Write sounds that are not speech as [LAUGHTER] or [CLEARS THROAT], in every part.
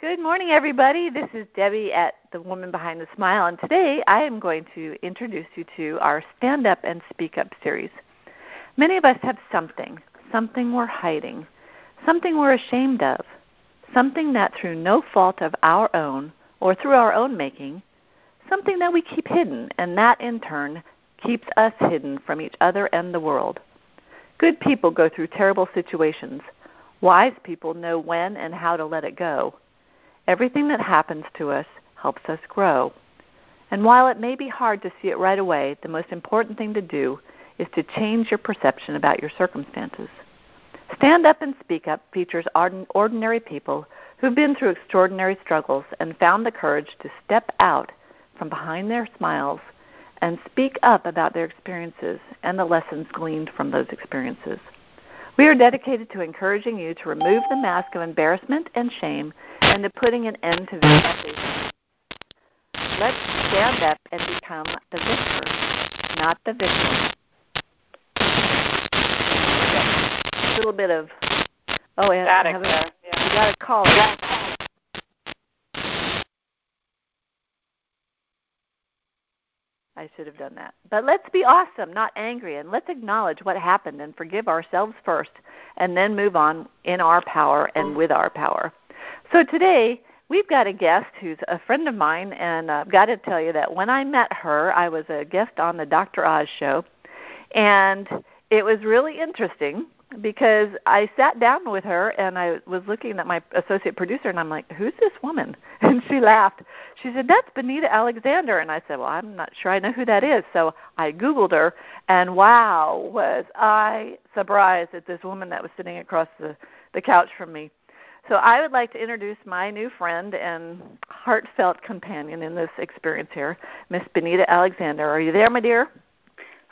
Good morning, everybody. This is Debbie at The Woman Behind the Smile, and today I am going to introduce you to our Stand Up and Speak Up series. Many of us have something, something we're hiding, something we're ashamed of, something that through no fault of our own or through our own making, something that we keep hidden, and that in turn keeps us hidden from each other and the world. Good people go through terrible situations. Wise people know when and how to let it go. Everything that happens to us helps us grow. And while it may be hard to see it right away, the most important thing to do is to change your perception about your circumstances. Stand Up and Speak Up features ordinary people who've been through extraordinary struggles and found the courage to step out from behind their smiles and speak up about their experiences and the lessons gleaned from those experiences. We are dedicated to encouraging you to remove the mask of embarrassment and shame and to putting an end to victimization. Let's stand up and become the victor, not the victim. A little bit of oh, yeah, Static there. Yeah. You got to call it. I should have done that. But let's be awesome, not angry, and let's acknowledge what happened and forgive ourselves first, and then move on in our power and with our power. So today, we've got a guest who's a friend of mine, and I've got to tell you that when I met her, I was a guest on the Dr. Oz show, and it was really interesting because I sat down with her and I was looking at my associate producer and I'm like, "Who's this woman?" [LAUGHS] And she laughed. She said, "That's Benita Alexander." And I said, "Well, I'm not sure I know who that is." So I googled her and wow, was I surprised at this woman that was sitting across the the couch from me. So I would like to introduce my new friend and heartfelt companion in this experience here, Miss Benita Alexander. Are you there, my dear?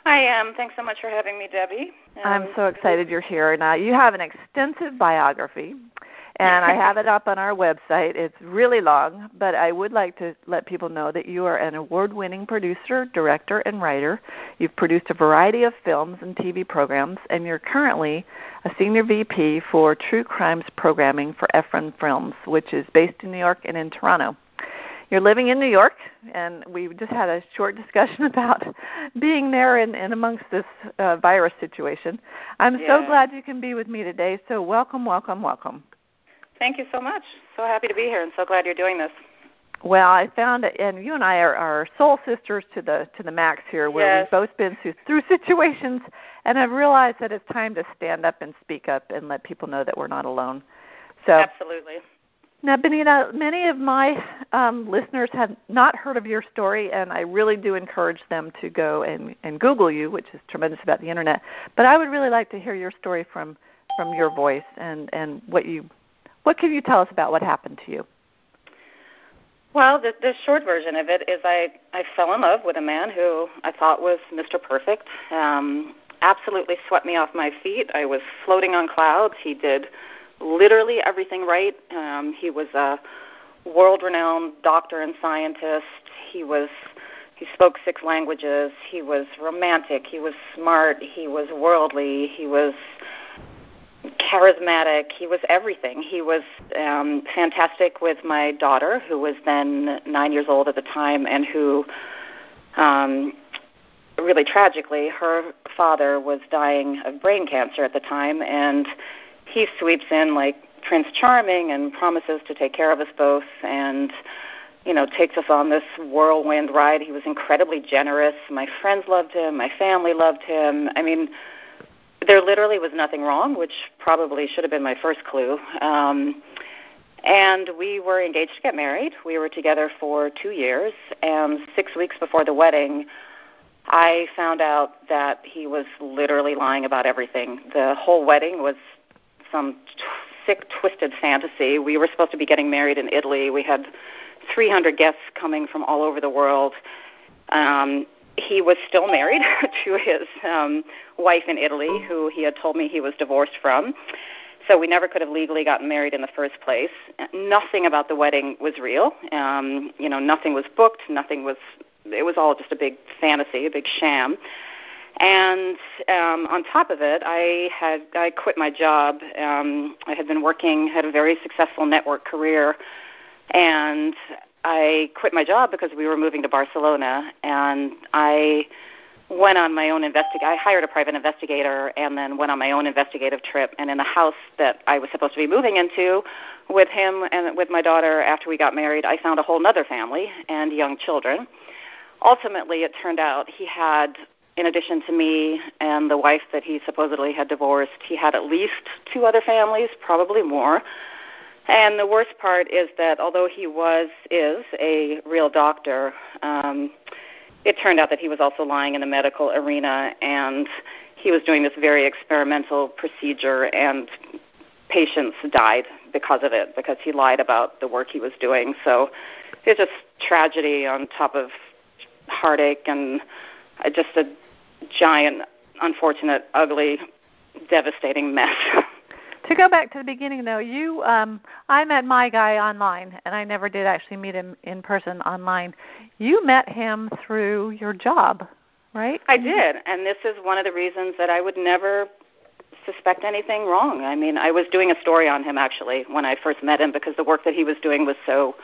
I am. Thanks so much for having me, Debbie. Um, I'm so excited you're here. Now, you have an extensive biography, and I have it up on our website. It's really long, but I would like to let people know that you are an award winning producer, director, and writer. You've produced a variety of films and TV programs, and you're currently a senior VP for True Crimes Programming for Efron Films, which is based in New York and in Toronto you're living in New York, and we just had a short discussion [LAUGHS] about being there and, and amongst this uh, virus situation. I'm yeah. so glad you can be with me today. So welcome, welcome, welcome. Thank you so much. So happy to be here, and so glad you're doing this. Well, I found, and you and I are, are soul sisters to the to the max here, where yes. we've both been through, through [LAUGHS] situations, and I've realized that it's time to stand up and speak up and let people know that we're not alone. So absolutely. Now, Benita, many of my um, listeners have not heard of your story, and I really do encourage them to go and, and Google you, which is tremendous about the internet. But I would really like to hear your story from from your voice and and what you what can you tell us about what happened to you? Well, the, the short version of it is I I fell in love with a man who I thought was Mr. Perfect. Um, absolutely swept me off my feet. I was floating on clouds. He did literally everything right. Um, he was a world-renowned doctor and scientist. He was he spoke six languages. He was romantic. He was smart. He was worldly. He was charismatic. He was everything. He was um, fantastic with my daughter, who was then nine years old at the time, and who, um, really tragically, her father was dying of brain cancer at the time, and he sweeps in like Prince Charming and promises to take care of us both and you know takes us on this whirlwind ride. He was incredibly generous. My friends loved him, my family loved him. I mean, there literally was nothing wrong, which probably should have been my first clue. Um and we were engaged to get married. We were together for 2 years and 6 weeks before the wedding I found out that he was literally lying about everything. The whole wedding was some t- sick, twisted fantasy. We were supposed to be getting married in Italy. We had 300 guests coming from all over the world. Um, he was still married [LAUGHS] to his um, wife in Italy, who he had told me he was divorced from. So we never could have legally gotten married in the first place. Nothing about the wedding was real. Um, you know, nothing was booked. Nothing was. It was all just a big fantasy, a big sham. And um, on top of it, I had I quit my job. Um, I had been working, had a very successful network career and I quit my job because we were moving to Barcelona, and I went on my own investigate. I hired a private investigator, and then went on my own investigative trip. And in the house that I was supposed to be moving into, with him and with my daughter after we got married, I found a whole other family and young children. Ultimately, it turned out he had, in addition to me and the wife that he supposedly had divorced, he had at least two other families, probably more. And the worst part is that although he was is a real doctor, um, it turned out that he was also lying in the medical arena and he was doing this very experimental procedure and patients died because of it because he lied about the work he was doing. So it's just tragedy on top of heartache and just a giant, unfortunate, ugly, devastating mess. [LAUGHS] to go back to the beginning though you um i met my guy online and i never did actually meet him in person online. You met him through your job right? I did and this is one of the reasons that i would never suspect anything wrong. I mean i was doing a story on him actually when i first met him because the work that he was doing was so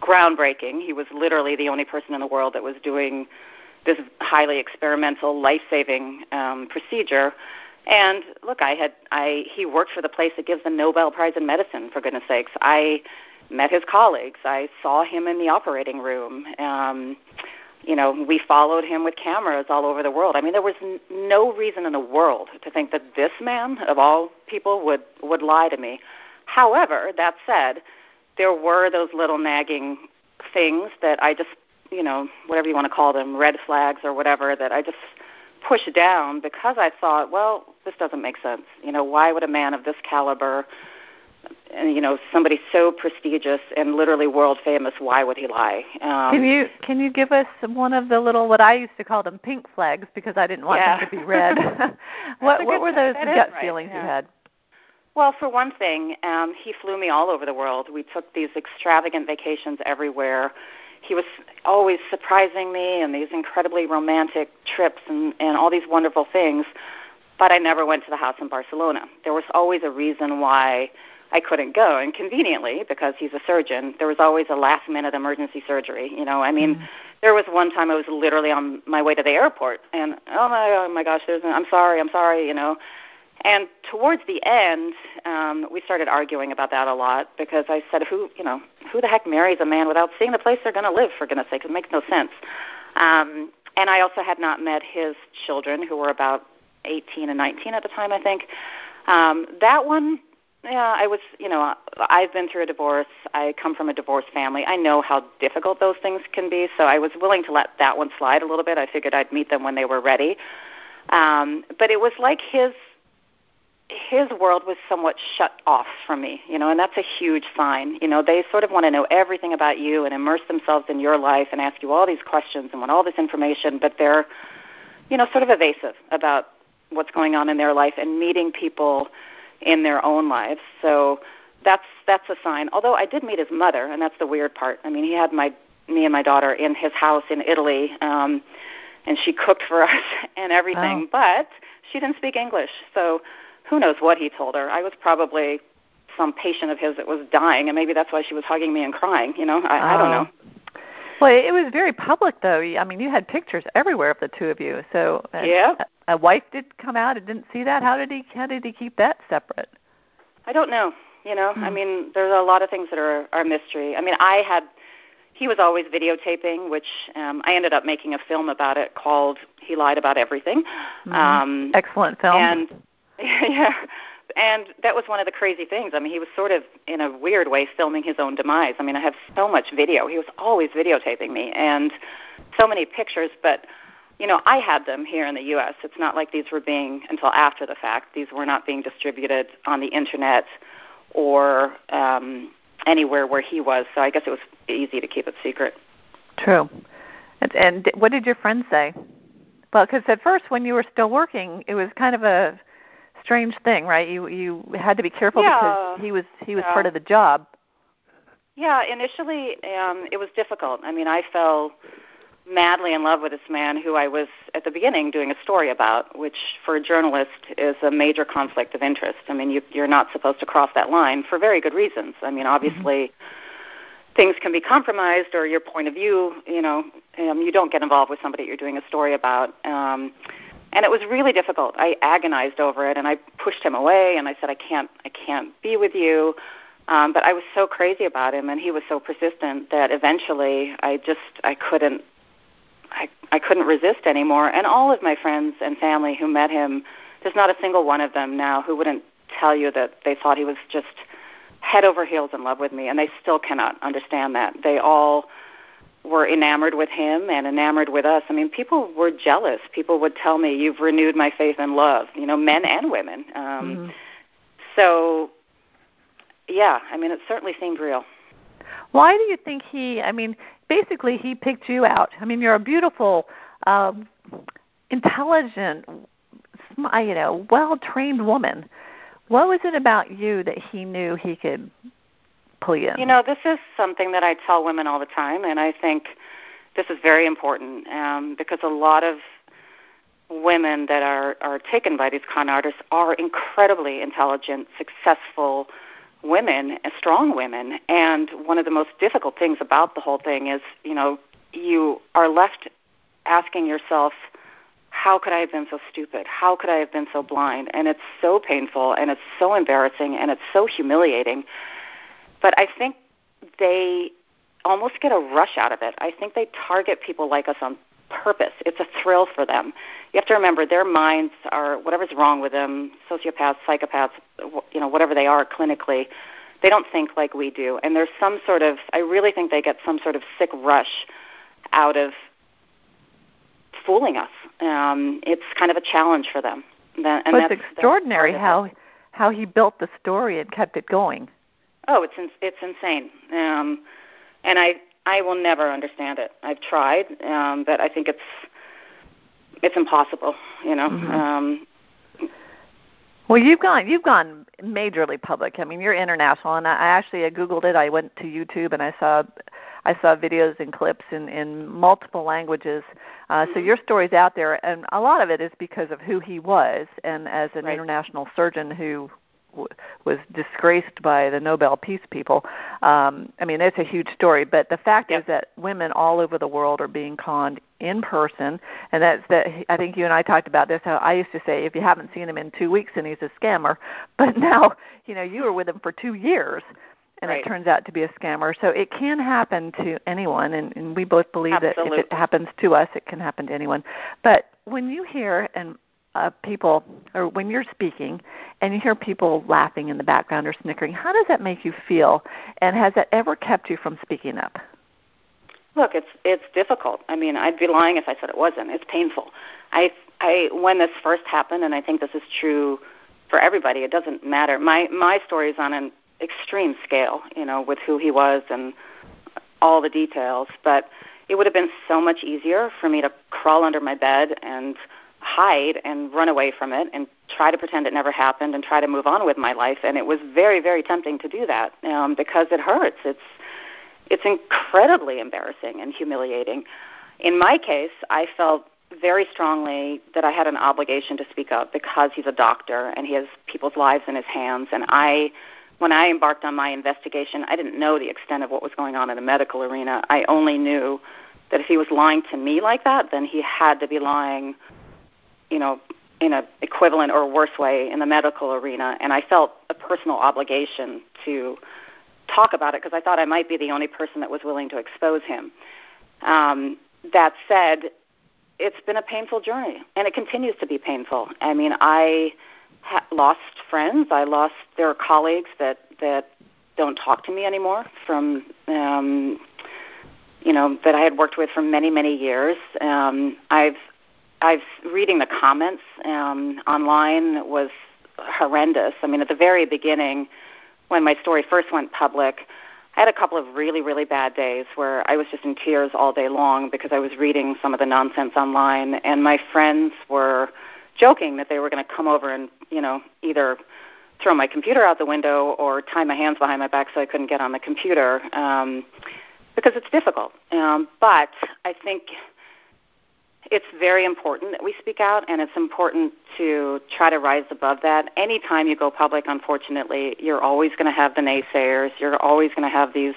groundbreaking. He was literally the only person in the world that was doing this highly experimental life saving um procedure and look, I had I he worked for the place that gives the Nobel Prize in medicine. For goodness sakes, I met his colleagues. I saw him in the operating room. Um, you know, we followed him with cameras all over the world. I mean, there was n- no reason in the world to think that this man, of all people, would would lie to me. However, that said, there were those little nagging things that I just, you know, whatever you want to call them, red flags or whatever, that I just push down because I thought, well, this doesn't make sense. You know, why would a man of this caliber, and you know, somebody so prestigious and literally world famous, why would he lie? Um, can you can you give us one of the little what I used to call them pink flags because I didn't want yeah. them to be red. [LAUGHS] [LAUGHS] what what were those gut right. feelings yeah. you had? Well, for one thing, um, he flew me all over the world. We took these extravagant vacations everywhere he was always surprising me and these incredibly romantic trips and, and all these wonderful things. But I never went to the house in Barcelona. There was always a reason why I couldn't go. And conveniently, because he's a surgeon, there was always a last minute emergency surgery. You know, I mean, mm-hmm. there was one time I was literally on my way to the airport, and oh my, oh my gosh, there's, an, I'm sorry, I'm sorry, you know. And towards the end, um, we started arguing about that a lot because I said, "Who, you know, who the heck marries a man without seeing the place they're going to live? For goodness' sake, it makes no sense." Um, and I also had not met his children, who were about 18 and 19 at the time, I think. Um, that one, yeah, I was, you know, I've been through a divorce. I come from a divorced family. I know how difficult those things can be, so I was willing to let that one slide a little bit. I figured I'd meet them when they were ready. Um, but it was like his his world was somewhat shut off from me, you know, and that's a huge sign. You know, they sort of want to know everything about you and immerse themselves in your life and ask you all these questions and want all this information, but they're, you know, sort of evasive about what's going on in their life and meeting people in their own lives. So that's that's a sign. Although I did meet his mother, and that's the weird part. I mean, he had my me and my daughter in his house in Italy, um, and she cooked for [LAUGHS] us and everything, wow. but she didn't speak English, so who knows what he told her. I was probably some patient of his that was dying, and maybe that's why she was hugging me and crying. You know, I, I don't know. Oh. Well, it was very public, though. I mean, you had pictures everywhere of the two of you. So, uh, yeah, a, a wife did come out and didn't see that. How did he? How did he keep that separate? I don't know. You know, hmm. I mean, there's a lot of things that are are mystery. I mean, I had he was always videotaping, which um, I ended up making a film about it called "He Lied About Everything." Mm-hmm. Um, Excellent film. And [LAUGHS] yeah. And that was one of the crazy things. I mean, he was sort of, in a weird way, filming his own demise. I mean, I have so much video. He was always videotaping me and so many pictures, but, you know, I had them here in the U.S. It's not like these were being, until after the fact, these were not being distributed on the Internet or um, anywhere where he was. So I guess it was easy to keep it secret. True. And, and what did your friends say? Well, because at first, when you were still working, it was kind of a strange thing, right? You you had to be careful yeah. because he was he was yeah. part of the job. Yeah, initially um it was difficult. I mean, I fell madly in love with this man who I was at the beginning doing a story about, which for a journalist is a major conflict of interest. I mean, you, you're not supposed to cross that line for very good reasons. I mean, obviously, things can be compromised or your point of view, you know, um, you don't get involved with somebody you're doing a story about. Um, and it was really difficult. I agonized over it, and I pushed him away, and I said, "I can't, I can't be with you." Um, but I was so crazy about him, and he was so persistent that eventually I just I couldn't I I couldn't resist anymore. And all of my friends and family who met him, there's not a single one of them now who wouldn't tell you that they thought he was just head over heels in love with me, and they still cannot understand that. They all were enamored with him and enamored with us. I mean, people were jealous. People would tell me, "You've renewed my faith in love." You know, men and women. Um, mm-hmm. So yeah, I mean, it certainly seemed real. Why do you think he? I mean, basically, he picked you out. I mean, you're a beautiful, um, intelligent, you know, well-trained woman. What was it about you that he knew he could pull you in? You know, this is something that I tell women all the time, and I think this is very important um, because a lot of women that are are taken by these con artists are incredibly intelligent, successful women, strong women. And one of the most difficult things about the whole thing is, you know, you are left asking yourself, how could I have been so stupid? How could I have been so blind? And it's so painful and it's so embarrassing and it's so humiliating. But I think they almost get a rush out of it. I think they target people like us on purpose. It's a thrill for them. You have to remember their minds are whatever's wrong with them, sociopaths, psychopaths, you know, whatever they are clinically, they don't think like we do. And there's some sort of I really think they get some sort of sick rush out of fooling us. Um, it's kind of a challenge for them. And well, it's extraordinary how how he built the story and kept it going. Oh, it's in, it's insane. Um, and I I will never understand it. I've tried, um, but I think it's it's impossible. You know. Mm-hmm. Um, well, you've gone you've gone majorly public. I mean, you're international, and I, actually I googled it. I went to YouTube and I saw I saw videos and clips in in multiple languages. Uh, mm-hmm. So your story's out there, and a lot of it is because of who he was, and as an right. international surgeon who was disgraced by the Nobel Peace people. Um, I mean, it's a huge story, but the fact yep. is that women all over the world are being conned in person, and that's that. I think you and I talked about this. How I used to say, if you haven't seen him in two weeks, then he's a scammer. [LAUGHS] But now, you know, you were with him for two years, and right. it turns out to be a scammer. So it can happen to anyone, and, and we both believe Absolutely. that if it happens to us, it can happen to anyone. But when you hear and uh, people, or when you're speaking, and you hear people laughing in the background or snickering, how does that make you feel? And has that ever kept you from speaking up? Look, it's it's difficult. I mean, I'd be lying if I said it wasn't. It's painful. I I when this first happened, and I think this is true for everybody. It doesn't matter. My my story is on an extreme scale, you know, with who he was and all the details. But it would have been so much easier for me to crawl under my bed and hide and run away from it and try to pretend it never happened and try to move on with my life. And it was very very tempting to do that um because it hurts. It's it's incredibly embarrassing and humiliating. In my case i felt very strongly that i had an obligation to speak up because he's a doctor and he has people's lives in his hands. And i when i embarked on my investigation i didn't know the extent of what was going on in the medical arena. I only knew that if he was lying to me like that then he had to be lying you know, in an equivalent or worse way in the medical arena, and I felt a personal obligation to talk about it because I thought I might be the only person that was willing to expose him. Um, that said, it's been a painful journey, and it continues to be painful. I mean, I ha- lost friends. I lost there are colleagues that that don't talk to me anymore from um, you know that I had worked with for many many years. Um, I've I've reading the comments um, online was horrendous. I mean, at the very beginning, when my story first went public, I had a couple of really, really bad days where I was just in tears all day long because I was reading some of the nonsense online, and my friends were joking that they were going to come over and, you know, either throw my computer out the window or tie my hands behind my back so I couldn't get on the computer um, because it's difficult. Um, but I think it's very important that we speak out, and it's important to try to rise above that. Anytime you go public, unfortunately, you're always going to have the naysayers. You're always going to have these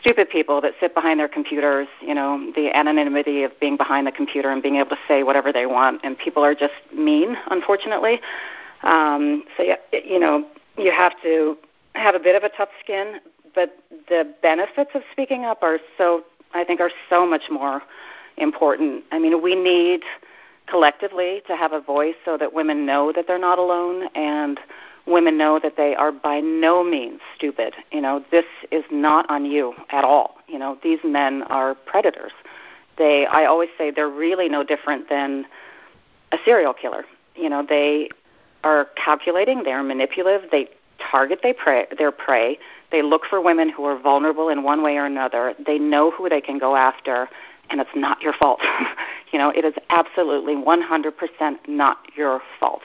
stupid people that sit behind their computers, you know, the anonymity of being behind the computer and being able to say whatever they want, and people are just mean, unfortunately. Um, so, you know, you have to have a bit of a tough skin, but the benefits of speaking up are so, I think, are so much more important. I mean, we need collectively to have a voice so that women know that they're not alone and women know that they are by no means stupid. You know, this is not on you at all. You know, these men are predators. They I always say they're really no different than a serial killer. You know, they are calculating, they're manipulative, they target they prey, their prey. They look for women who are vulnerable in one way or another. They know who they can go after, and it's not your fault. [LAUGHS] you know, it is absolutely 100% not your fault.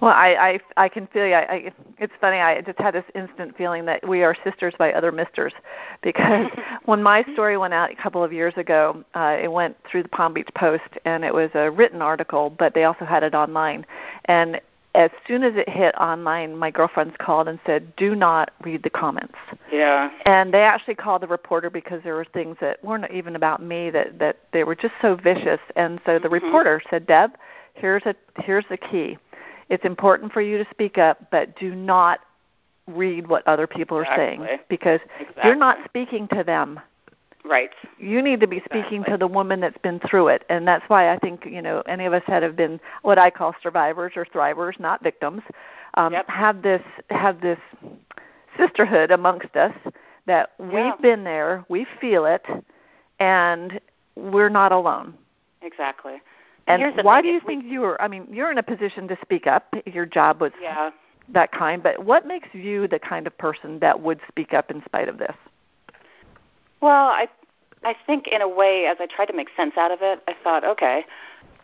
Well, I I, I can feel you. I, I, it's funny. I just had this instant feeling that we are sisters by other misters, [LAUGHS] because [LAUGHS] when my story went out a couple of years ago, uh, it went through the Palm Beach Post, and it was a written article, but they also had it online. And as soon as it hit online, my girlfriends called and said, "Do not read the comments." Yeah. And they actually called the reporter because there were things that weren't even about me that that they were just so vicious. And so the mm-hmm. reporter said, "Deb, here's a here's the key. It's important for you to speak up, but do not read what other people exactly. are saying because exactly. you're not speaking to them. Right. You need to be speaking exactly. to the woman that's been through it, and that's why I think you know any of us that have been what I call survivors or thrivers, not victims, um, yep. have this have this sisterhood amongst us that we've been there, we feel it, and we're not alone. Exactly. And, and why do you think you were? I mean, you're in a position to speak up. Your job was yeah. that kind, but what makes you the kind of person that would speak up in spite of this? Well, I I think in a way, as I tried to make sense out of it, I thought, okay,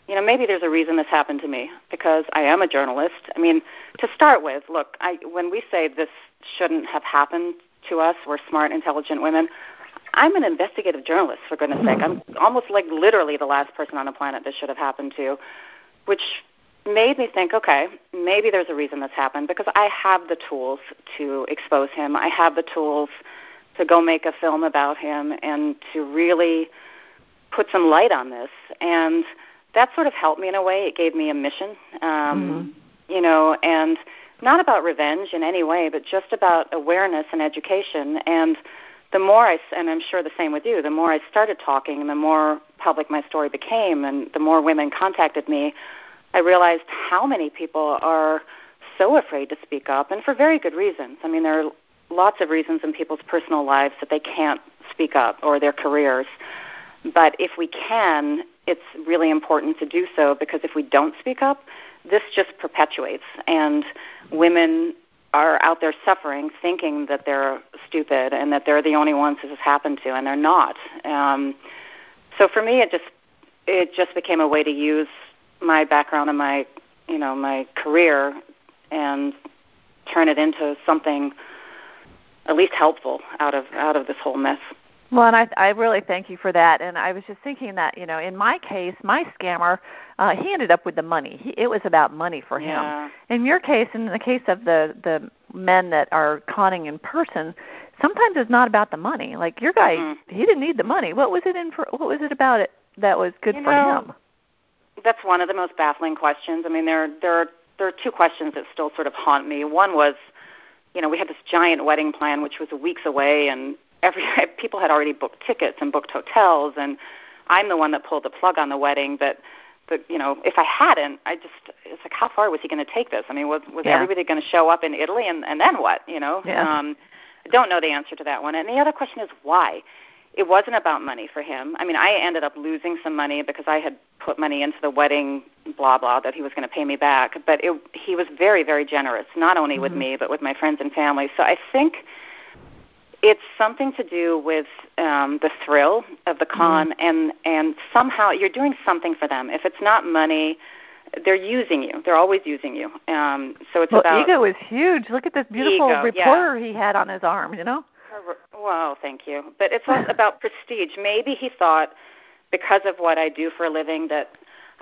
you know, maybe there's a reason this happened to me because I am a journalist. I mean, to start with, look, I when we say this shouldn't have happened to us, we're smart, intelligent women. I'm an investigative journalist, for goodness sake. I'm almost like literally the last person on the planet this should have happened to, which made me think, okay, maybe there's a reason this happened because I have the tools to expose him. I have the tools to go make a film about him and to really put some light on this. And that sort of helped me in a way. It gave me a mission, um, mm-hmm. you know, and not about revenge in any way, but just about awareness and education. And the more I, and I'm sure the same with you, the more I started talking and the more public my story became and the more women contacted me, I realized how many people are so afraid to speak up and for very good reasons. I mean, there are lots of reasons in people's personal lives that they can't speak up or their careers. But if we can, it's really important to do so because if we don't speak up, this just perpetuates and women are out there suffering thinking that they're stupid and that they're the only ones this has happened to and they're not. Um, so for me it just it just became a way to use my background and my you know my career and turn it into something at least helpful out of out of this whole mess. Well, and I I really thank you for that. And I was just thinking that you know, in my case, my scammer, uh, he ended up with the money. He, it was about money for yeah. him. In your case, in the case of the the men that are conning in person, sometimes it's not about the money. Like your guy, mm-hmm. he didn't need the money. What was it in for? What was it about it that was good you for know, him? That's one of the most baffling questions. I mean, there there are there are two questions that still sort of haunt me. One was you know, we had this giant wedding plan, which was weeks away, and every [LAUGHS] people had already booked tickets and booked hotels, and I'm the one that pulled the plug on the wedding. But, but you know, if I hadn't, I just it's like, how far was he going to take this? I mean, was was yeah. everybody going to show up in Italy, and and then what? You know, yeah. um, I don't know the answer to that one. And the other question is why it wasn't about money for him. I mean, I ended up losing some money because I had put money into the wedding, blah blah, that he was going to pay me back. But it, he was very, very generous, not only mm-hmm. with me but with my friends and family. So I think it's something to do with um, the thrill of the con, mm-hmm. and and somehow you're doing something for them. If it's not money, they're using you. They're always using you. Um, so it's well, about ego is huge. Look at this beautiful ego, reporter yeah. he had on his arm. You know. Well, thank you. But it's also [LAUGHS] about prestige. Maybe he thought because of what I do for a living that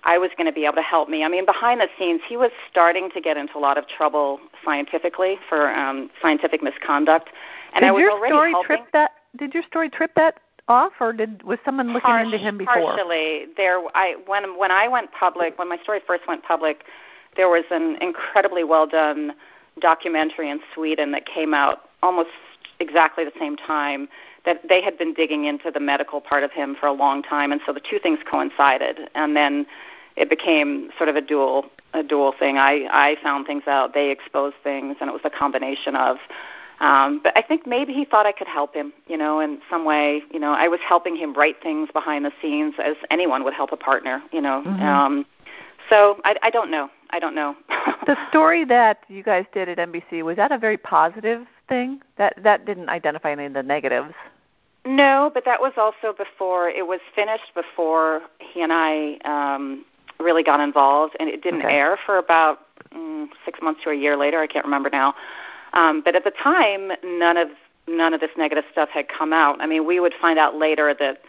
I was going to be able to help me. I mean, behind the scenes, he was starting to get into a lot of trouble scientifically for um, scientific misconduct, and Did I was your already story helping. trip that? did your story trip that off, or did was someone looking into him before? Partially. There, I when when I went public, when my story first went public, there was an incredibly well done documentary in Sweden that came out almost exactly the same time that they had been digging into the medical part of him for a long time and so the two things coincided and then it became sort of a dual a dual thing. I i found things out they exposed things and it was a combination of um but i think maybe he thought i could help him you know in some way you know i was helping him write things behind the scenes as anyone would help a partner you know mm-hmm. um so i i don't know i don't know. [LAUGHS] The story that you guys did at nbc was that a very positive thing? That that didn't identify any of the negatives? No, but that was also before it was finished before he and I um really got involved and it didn't okay. air for about mm, 6 months to a year later, I can't remember now. Um but at the time none of none of this negative stuff had come out. I mean, we would find out later that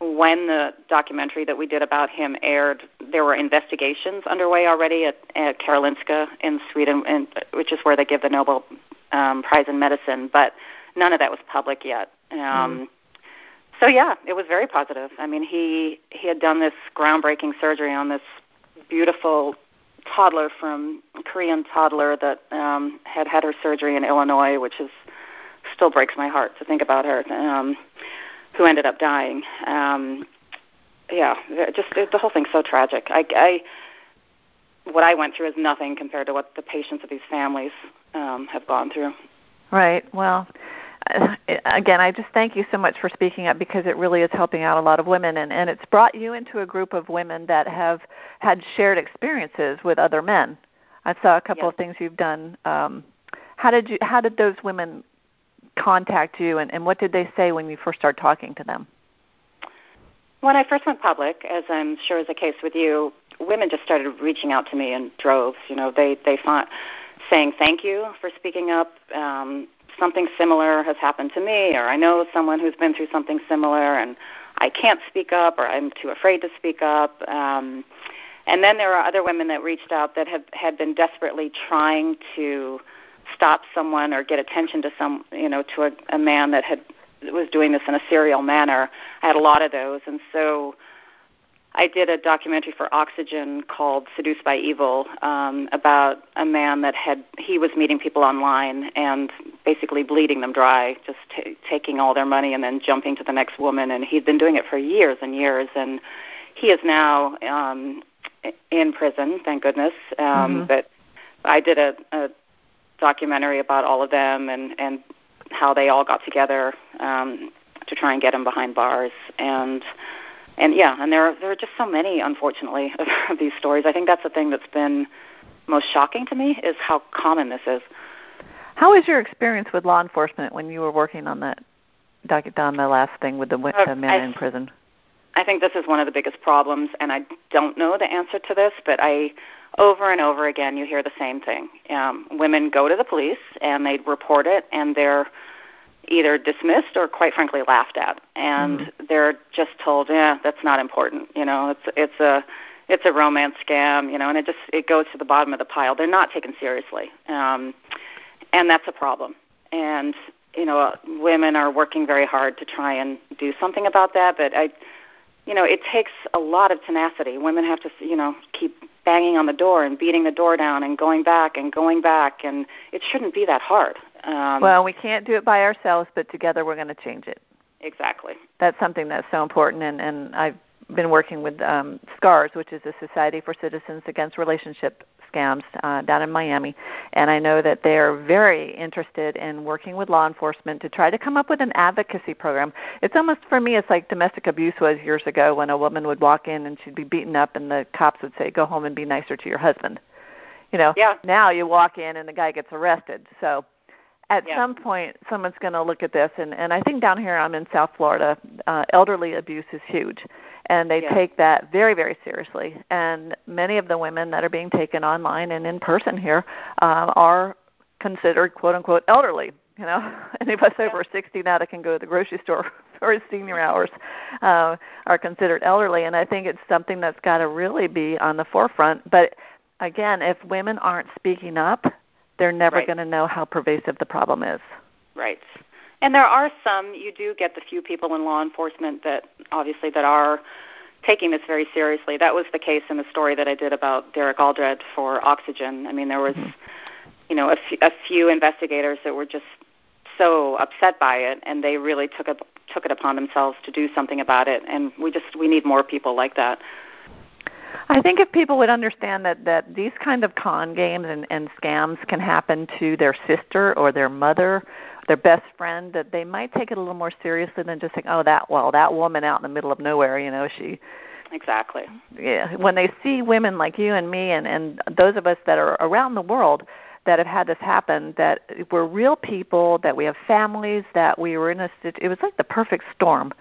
when the documentary that we did about him aired, there were investigations underway already at, at Karolinska in Sweden, and, which is where they give the Nobel um, Prize in Medicine. But none of that was public yet. Um, mm so yeah, it was very positive. I mean, he he had done this groundbreaking surgery on this beautiful toddler from Korean toddler that um had had her surgery in Illinois, which is still breaks my heart to think about her. Um who ended up dying. Um yeah, just it, the whole thing's so tragic. I I what I went through is nothing compared to what the patients of these families um have gone through. Right. Well, [SIGHS] again, I just thank you so much for speaking up because it really is helping out a lot of women, and, and it's brought you into a group of women that have had shared experiences with other men. I saw a couple yes. of things you've done. Um, how did you? How did those women contact you, and, and what did they say when you first started talking to them? When I first went public, as I'm sure is the case with you, women just started reaching out to me in droves. You know, they they found saying thank you for speaking up. Um, something similar has happened to me, or I know someone who's been through something similar, and I can't speak up, or I'm too afraid to speak up. Um, and then there are other women that reached out that have had been desperately trying to stop someone or get attention to some, you know, to a, a man that had was doing this in a serial manner. I had a lot of those, and so I did a documentary for Oxygen called Seduced by Evil um, about a man that had he was meeting people online and basically bleeding them dry, just t- taking all their money and then jumping to the next woman. And he'd been doing it for years and years, and he is now um, in prison, thank goodness. Um, mm-hmm. But I did a, a documentary about all of them and and how they all got together um, to try and get him behind bars and and yeah, and there are there are just so many, unfortunately, [LAUGHS] of these stories. I think that's the thing that's been most shocking to me is how common this is. How was your experience with law enforcement when you were working on that docket on the last thing with the, uh, the man I, in prison? I think this is one of the biggest problems, and I don't know the answer to this, but I over and over again you hear the same thing. Um, women go to the police and they report it, and they're either dismissed or quite frankly laughed at. And mm-hmm. they're just told yeah that's not important you know? It's it's a it's a romance scam you know? And it just it goes to the bottom of the pile. They're not taken seriously. Um and that's a problem. And you know women are working very hard to try and do something about that but i you know it takes a lot of tenacity. Women have to you know keep banging on the door and beating the door down and going back and going back and it shouldn't be that hard um, well, we can't do it by ourselves, but together we're going to change it. Exactly. That's something that's so important, and, and I've been working with um, SCARS, which is a Society for Citizens Against Relationship Scams uh, down in Miami, and I know that they are very interested in working with law enforcement to try to come up with an advocacy program. It's almost for me, it's like domestic abuse was years ago when a woman would walk in and she'd be beaten up, and the cops would say, "Go home and be nicer to your husband." You know, yeah. now you walk in and the guy gets arrested. So at yeah. some point someone's going to look at this and and I think down here I'm in South Florida uh elderly abuse is huge and they yeah. take that very very seriously and many of the women that are being taken online and in person here um are considered quote unquote elderly you know [LAUGHS] any of us yeah. over 60 now that can go to the grocery store [LAUGHS] for senior hours uh are considered elderly and I think it's something that's got to really be on the forefront but again if women aren't speaking up they're never right. going to know how pervasive the problem is. Right. And there are some. You do get the few people in law enforcement that obviously that are taking this very seriously. That was the case in the story that I did about Derek Alldred for Oxygen. I mean, there was, mm-hmm. you know, a, f- a few investigators that were just so upset by it, and they really took it took it upon themselves to do something about it. And we just we need more people like that. I think if people would understand that that these kind of con games and, and scams can happen to their sister or their mother, their best friend, that they might take it a little more seriously than just saying, "Oh, that well, that woman out in the middle of nowhere, you know, she." Exactly. Yeah. When they see women like you and me, and and those of us that are around the world that have had this happen, that we're real people, that we have families, that we were in a. It was like the perfect storm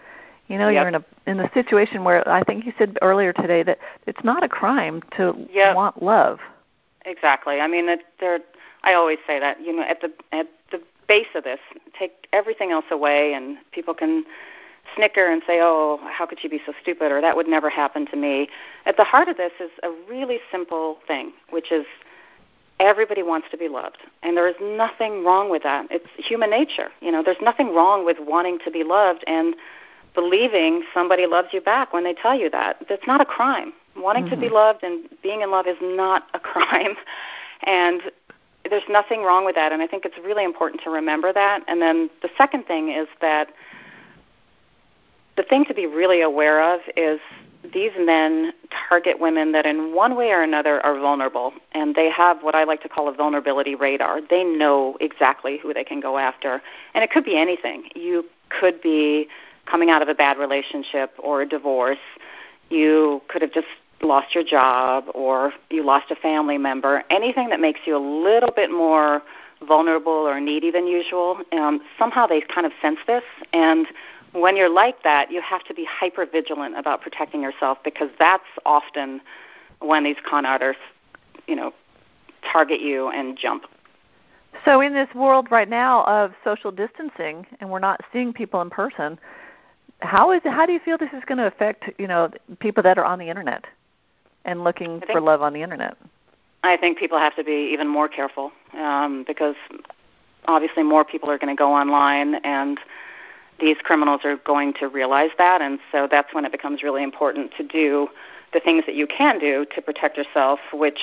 you know, yep. you're in a in a situation where I think you said earlier today that it's not a crime to yep. want love. Exactly. I mean, there. I always say that you know at the at the base of this, take everything else away, and people can snicker and say, "Oh, how could you be so stupid?" or "That would never happen to me." At the heart of this is a really simple thing, which is everybody wants to be loved, and there is nothing wrong with that. It's human nature. You know, there's nothing wrong with wanting to be loved and believing somebody loves you back when they tell you that. That's not a crime. Wanting mm-hmm. to be mm-hmm. loved and being in love is not a [LAUGHS] crime. And there's nothing wrong with that. And I think it's really important to remember that. And then the second thing is that the thing to be really aware of is these men target women that in one way or another are vulnerable and they have what I like to call a vulnerability radar. They know exactly who they can go after. And it could be anything. You could be coming out of a bad relationship or a divorce. You could have just lost your job or you lost a family member. Anything that makes you a little bit more vulnerable or needy than usual. Um, somehow they kind of sense this, and when you're like that, you have to be hyper vigilant about protecting yourself because that's often when these con artists, you know, target you and jump. So in this world right now of social distancing, and we're not seeing people in person, how is it, how do you feel this is going to affect you know people that are on the internet and looking for love on the internet? I think people have to be even more careful um, because obviously more people are going to go online and these criminals are going to realize that and so that's when it becomes really important to do the things that you can do to protect yourself which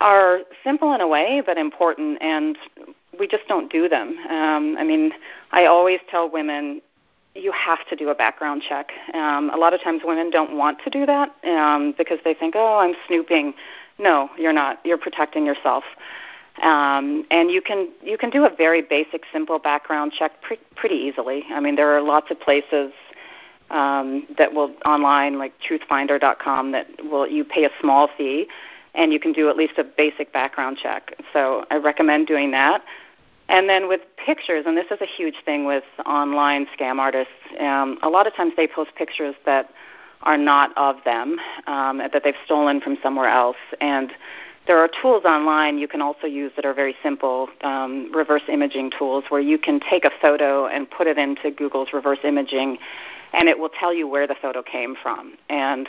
are simple in a way but important and we just don't do them um, i mean i always tell women you have to do a background check. Um, a lot of times women don't want to do that um, because they think, oh, I'm snooping. No, you're not. You're protecting yourself. Um, and you can you can do a very basic, simple background check pre- pretty easily. I mean, there are lots of places um, that will online, like TruthFinder.com, that will you pay a small fee, and you can do at least a basic background check. So I recommend doing that. And then with pictures, and this is a huge thing with online scam artists, um, a lot of times they post pictures that are not of them, um, that they've stolen from somewhere else. And there are tools online you can also use that are very simple, um, reverse imaging tools, where you can take a photo and put it into Google's reverse imaging, and it will tell you where the photo came from. And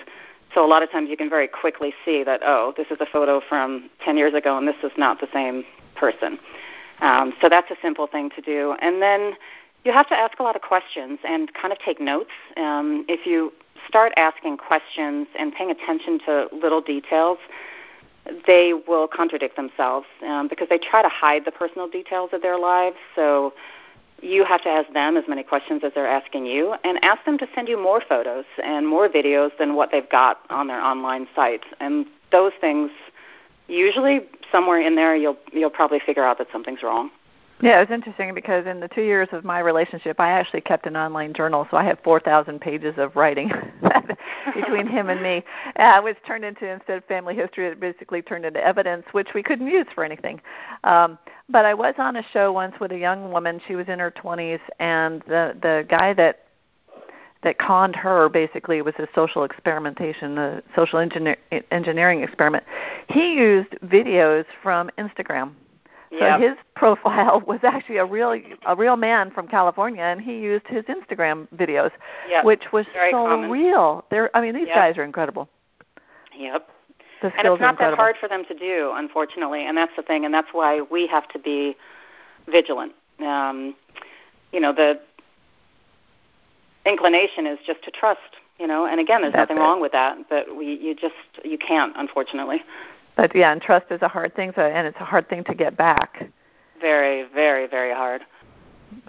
so a lot of times you can very quickly see that, oh, this is a photo from 10 years ago, and this is not the same person. Um, so that's a simple thing to do. And then you have to ask a lot of questions and kind of take notes. Um, if you start asking questions and paying attention to little details, they will contradict themselves um, because they try to hide the personal details of their lives. So you have to ask them as many questions as they're asking you and ask them to send you more photos and more videos than what they've got on their online site. And those things usually somewhere in there you'll you'll probably figure out that something's wrong. Yeah, it was interesting because in the two years of my relationship, I actually kept an online journal, so I had 4,000 pages of writing [LAUGHS] between him and me. Uh, was turned into instead of family history, it basically turned into evidence, which we couldn't use for anything. Um, but I was on a show once with a young woman. She was in her 20s, and the the guy that that conned her basically was a social experimentation, a social engineer, engineering experiment. He used videos from Instagram. Yep. So his profile [LAUGHS] was actually a real a real man from California, and he used his Instagram videos, yep. which was Very so common. real. They're, I mean, these yep. guys are incredible. Yep. The and it's not that hard for them to do, unfortunately, and that's the thing, and that's why we have to be vigilant. Um, you know the inclination is just to trust you know and again there's That's nothing it. wrong with that but we you just you can't unfortunately But yeah, and trust is a hard thing, so and it's a hard thing to get back. very very very hard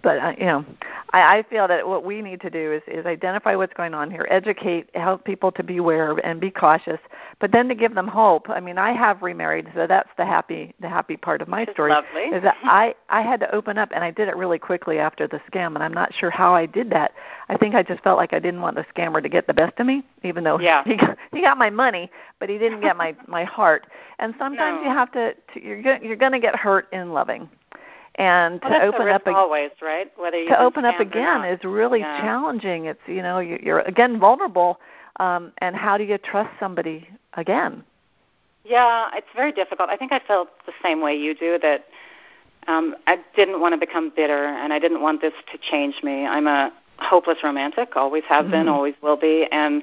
but uh, you know, I, I feel that what we need to do is, is identify what's going on here, educate, help people to be aware and be cautious, but then to give them hope. I mean, I have remarried, so that's the happy the happy part of my story. lovely. Is that I I had to open up, and I did it really quickly after the scam, and I'm not sure how I did that. I think I just felt like I didn't want the scammer to get the best of me, even though Yeah. he got, he got my money, but he didn't get my my heart. And sometimes [LAUGHS] No. you have to, to you're you're going to get hurt in loving. And well, to open up always right whether you to open up again is really Yeah. challenging. It's you know you- you're again vulnerable, um, and how do you trust somebody again? Yeah, it's very difficult. I think I felt the same way you do that um I didn't want to become bitter and I didn't want this to change me. I'm a hopeless romantic, always have been, Mhm. always will be, and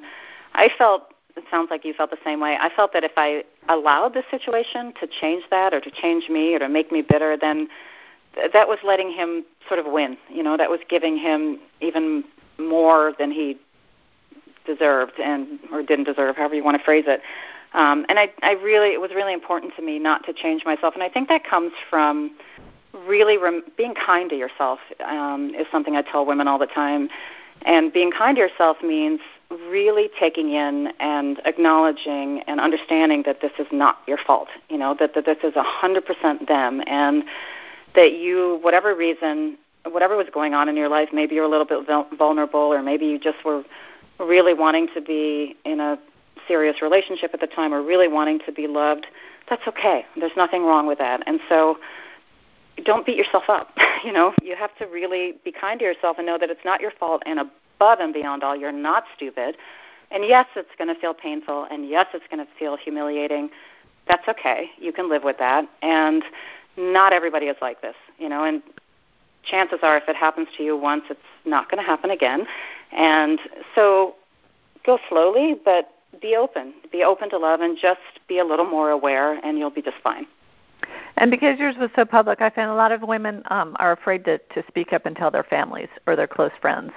I felt it sounds like you felt the same way. I felt that if I allowed this situation to change that or to change me or to make me bitter, then th- that was letting him sort of win. You know, that was giving him even more than he deserved and or didn't deserve, however you want to phrase it. Um, and I, I really, it was really important to me not to change myself, and I think that comes from really rem- being kind to yourself. Um, is something I tell women all the time, and being kind to yourself means really taking in and acknowledging and understanding that this is not your fault. You know that that this is a hundred percent them, and that you, whatever reason, whatever was going on in your life, maybe you're a little bit vul- vulnerable, or maybe you just were really wanting to be in a serious relationship at the time or really wanting to be loved, that's okay. There's nothing wrong with that. And so don't beat yourself up. [LAUGHS] you know, you have to really be kind to yourself and know that it's not your fault and above and beyond all, you're not stupid. And yes, it's going to feel painful and yes, it's going to feel humiliating. That's okay. You can live with that. And not everybody is like this, you know, and chances are if it happens to you once, it's not going to happen again. And so go slowly, but be open. Be open to love and just be a little more aware, and you'll be just fine. And because yours was so public, I found a lot of women um, are afraid to, to speak up and tell their families or their close friends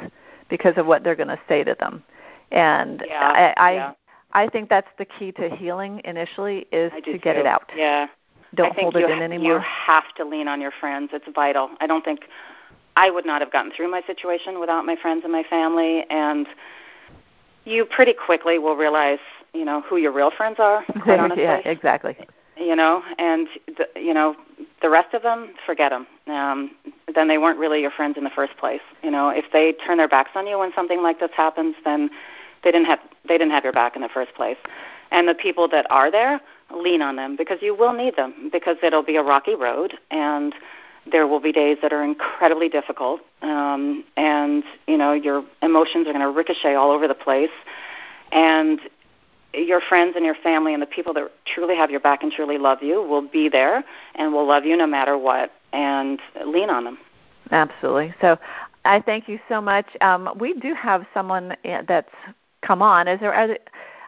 because of what they're going to say to them. And Yeah, I, I yeah. I think that's the key to healing initially is to get too. it out. Yeah. Don't I think hold it you, in You have to lean on your friends. It's vital. I don't think I would not have gotten through my situation without my friends and my family. And you pretty quickly will realize, you know, who your real friends are. [LAUGHS] Quite honestly. yeah, exactly. you know, and the, you know the rest of them, forget them. Um, then they weren't really your friends in the first place. You know, if they turn their backs on you when something like this happens, then they didn't have they didn't have your back in the first place. And the people that are there, lean on them because you will need them because it'll be a rocky road and there will be days that are incredibly difficult um, and you know your emotions are going to ricochet all over the place and your friends and your family and the people that truly have your back and truly love you will be there and will love you no matter what and lean on them. Absolutely. So I thank you so much. Um, we do have someone uh, that's come on. Is there? Are there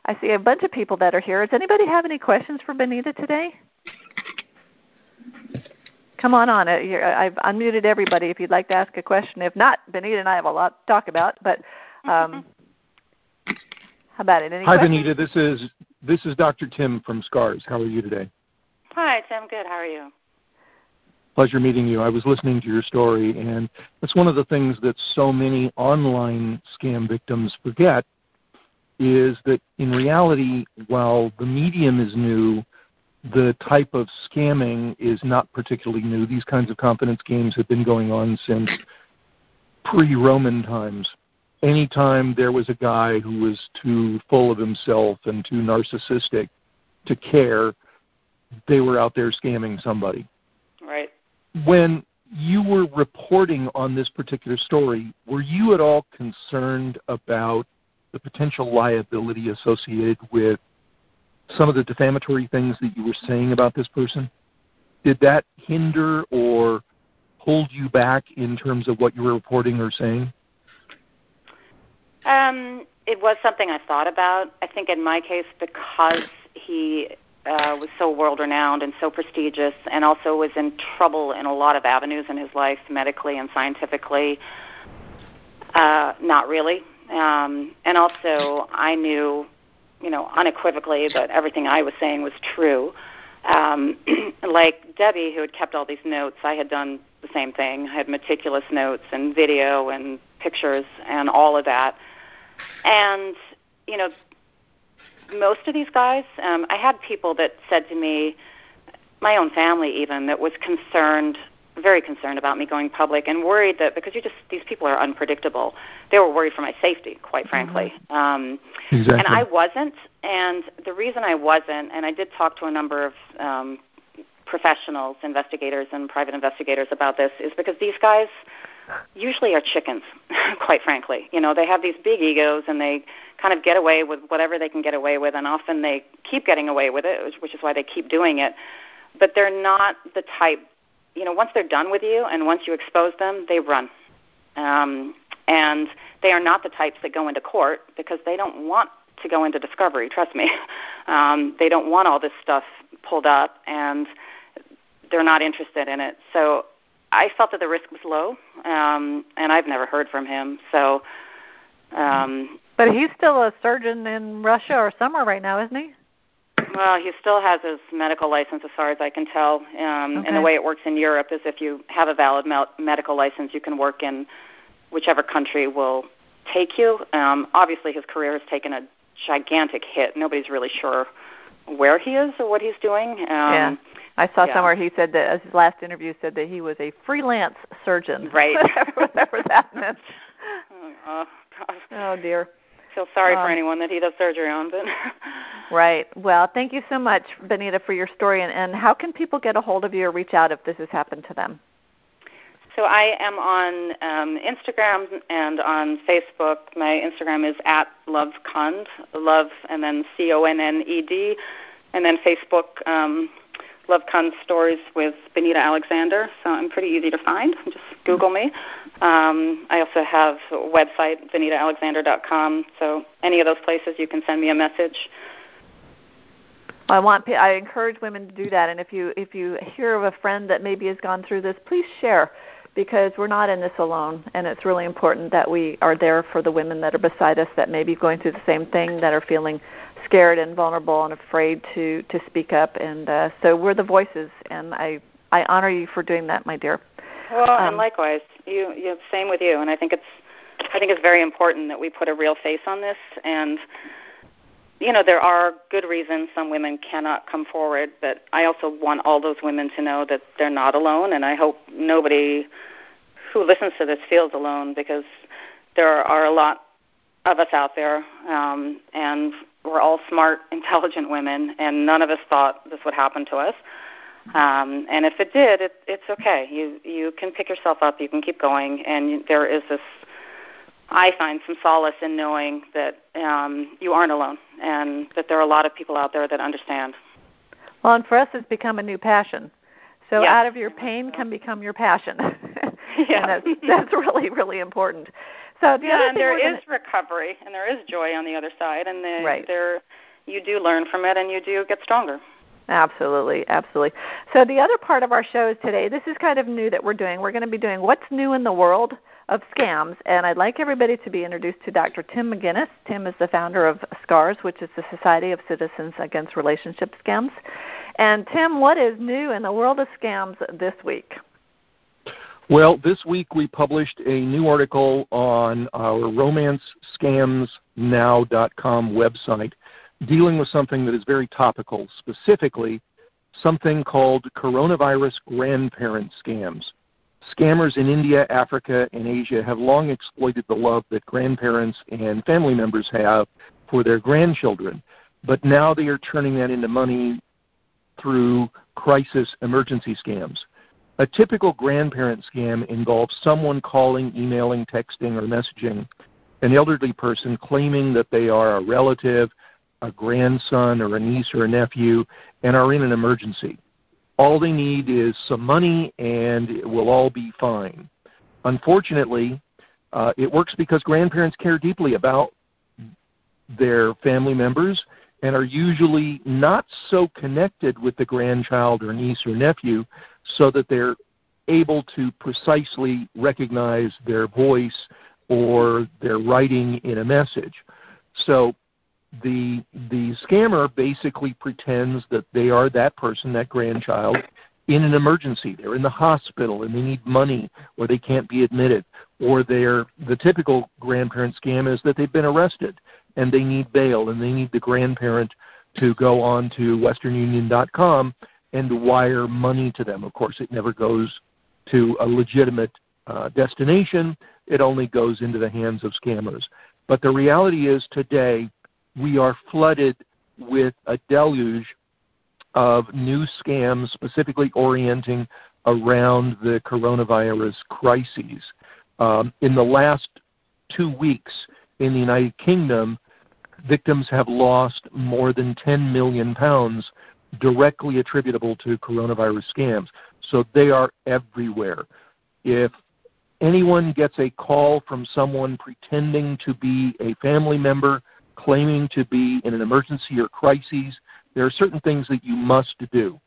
I see a bunch of people that are here. Does anybody have any questions for Benita today? Come on on. Uh, I've unmuted everybody if you'd like to ask a question. If not, Benita and I have a lot to talk about. But um, how about it? Any Hi, questions? Benita. This is this is Dr. Tim from Scars. How are you today? Hi, Tim. Good. How are you? Pleasure meeting you. I was listening to your story, and that's one of the things that so many online scam victims forget is that in reality, while the medium is new, the type of scamming is not particularly new. These kinds of confidence games have been going on since pre-Roman times. Anytime there was a guy who was too full of himself and too narcissistic to care, they were out there scamming somebody. Right. When you were reporting on this particular story, were you at all concerned about the potential liability associated with some of the defamatory things that you were saying about this person? Did that hinder or hold you back in terms of what you were reporting or saying? Um, it was something I thought about. I think in my case, because he uh, was so world renowned and so prestigious, and also was in trouble in a lot of avenues in his life, medically and scientifically. Uh, not really. Um, and also, I knew, you know, unequivocally that everything I was saying was true. Um, [CLEARS THROAT] like Debbie, who had kept all these notes, I had done the same thing. I had meticulous notes and video and pictures and all of that. And, you know, most of these guys, um, I had people that said to me, my own family even, that was concerned, very concerned about me going public and worried that because you just these people are unpredictable, they were worried for my safety, quite frankly. Mm-hmm. Um, exactly. And I wasn't, and the reason I wasn't, and I did talk to a number of um, professionals, investigators, and private investigators about this, is because these guys usually are chickens, [LAUGHS] quite frankly. You know, they have these big egos and they kind of get away with whatever they can get away with, and often they keep getting away with it, which is why they keep doing it. But they're not the type, you know, once they're done with you and once you expose them, they run. Um, and they are not the types that go into court because they don't want to go into discovery, trust me. [LAUGHS] Um, they don't want all this stuff pulled up and they're not interested in it. So I felt that the risk was low, um, and I've never heard from him. So, um, but he's still a surgeon in Russia or somewhere right now, isn't he? Well, he still has his medical license, as far as I can tell. Um, okay. And the way it works in Europe is if you have a valid medical license, you can work in whichever country will take you. Um, obviously, his career has taken a gigantic hit. Nobody's really sure where he is or what he's doing. Um, yeah. I saw yeah. somewhere he said that his last interview said that he was a freelance surgeon. [LAUGHS] Right. Whatever that meant. [LAUGHS] Oh, gosh. oh dear. Feel sorry um, for anyone that he does surgery on, but. [LAUGHS] right. Well, thank you so much, Benita, for your story. And, and how can people get a hold of you or reach out if this has happened to them? So I am on um, Instagram and on Facebook. My Instagram is at Love Conned, love and then C O N N E D, and then Facebook um, Love Con Stories with Benita Alexander. So I'm pretty easy to find. Just Google me. Um, I also have a website, benitaalexander.com. So any of those places, you can send me a message. I want I encourage women to do that. And if you if you hear of a friend that maybe has gone through this, please share because we're not in this alone and it's really important that we are there for the women that are beside us that may be going through the same thing that are feeling scared and vulnerable and afraid to to speak up and uh, so we're the voices and i i honor you for doing that my dear well um, and likewise you you same with you and i think it's i think it's very important that we put a real face on this and you know there are good reasons some women cannot come forward but i also want all those women to know that they're not alone and i hope nobody who listens to this feels alone because there are a lot of us out there um, and we're all smart, [LAUGHS] intelligent women, and none of us thought this would happen to us. Um, and if it did, it, it's okay. You you can pick yourself up. You can keep going. And there is this. I find some solace in knowing that um, you aren't alone, and that there are a lot of people out there that understand. Well, and for us, it's become a new passion. So yeah. out of your pain can become your passion. [LAUGHS] yeah. and that's, that's really really important. So the yeah, and there is gonna... recovery, and there is joy on the other side, and the, right. there you do learn from it, and you do get stronger. Absolutely, absolutely. So the other part of our show is today. This is kind of new that we're doing. We're going to be doing what's new in the world of scams, and I'd like everybody to be introduced to Dr. Tim McGuinness. Tim is the founder of SCARS, which is the Society of Citizens Against Relationship Scams. And Tim, what is new in the world of scams this week? Well, this week we published a new article on our romancescamsnow.com website dealing with something that is very topical, specifically something called coronavirus grandparent scams. Scammers in India, Africa, and Asia have long exploited the love that grandparents and family members have for their grandchildren, but now they are turning that into money through crisis emergency scams. A typical grandparent scam involves someone calling, emailing, texting, or messaging an elderly person claiming that they are a relative, a grandson, or a niece or a nephew, and are in an emergency. All they need is some money, and it will all be fine. Unfortunately, uh, it works because grandparents care deeply about their family members and are usually not so connected with the grandchild or niece or nephew so that they're able to precisely recognize their voice or their writing in a message. So the the scammer basically pretends that they are that person, that grandchild, in an emergency. They're in the hospital and they need money or they can't be admitted. Or they're the typical grandparent scam is that they've been arrested and they need bail and they need the grandparent to go on to westernunion.com and wire money to them. Of course, it never goes to a legitimate uh, destination. It only goes into the hands of scammers. But the reality is today we are flooded with a deluge of new scams specifically orienting around the coronavirus crises. Um, in the last two weeks in the United Kingdom, victims have lost more than 10 million pounds directly attributable to coronavirus scams. So they are everywhere. If anyone gets a call from someone pretending to be a family member, claiming to be in an emergency or crisis, there are certain things that you must do.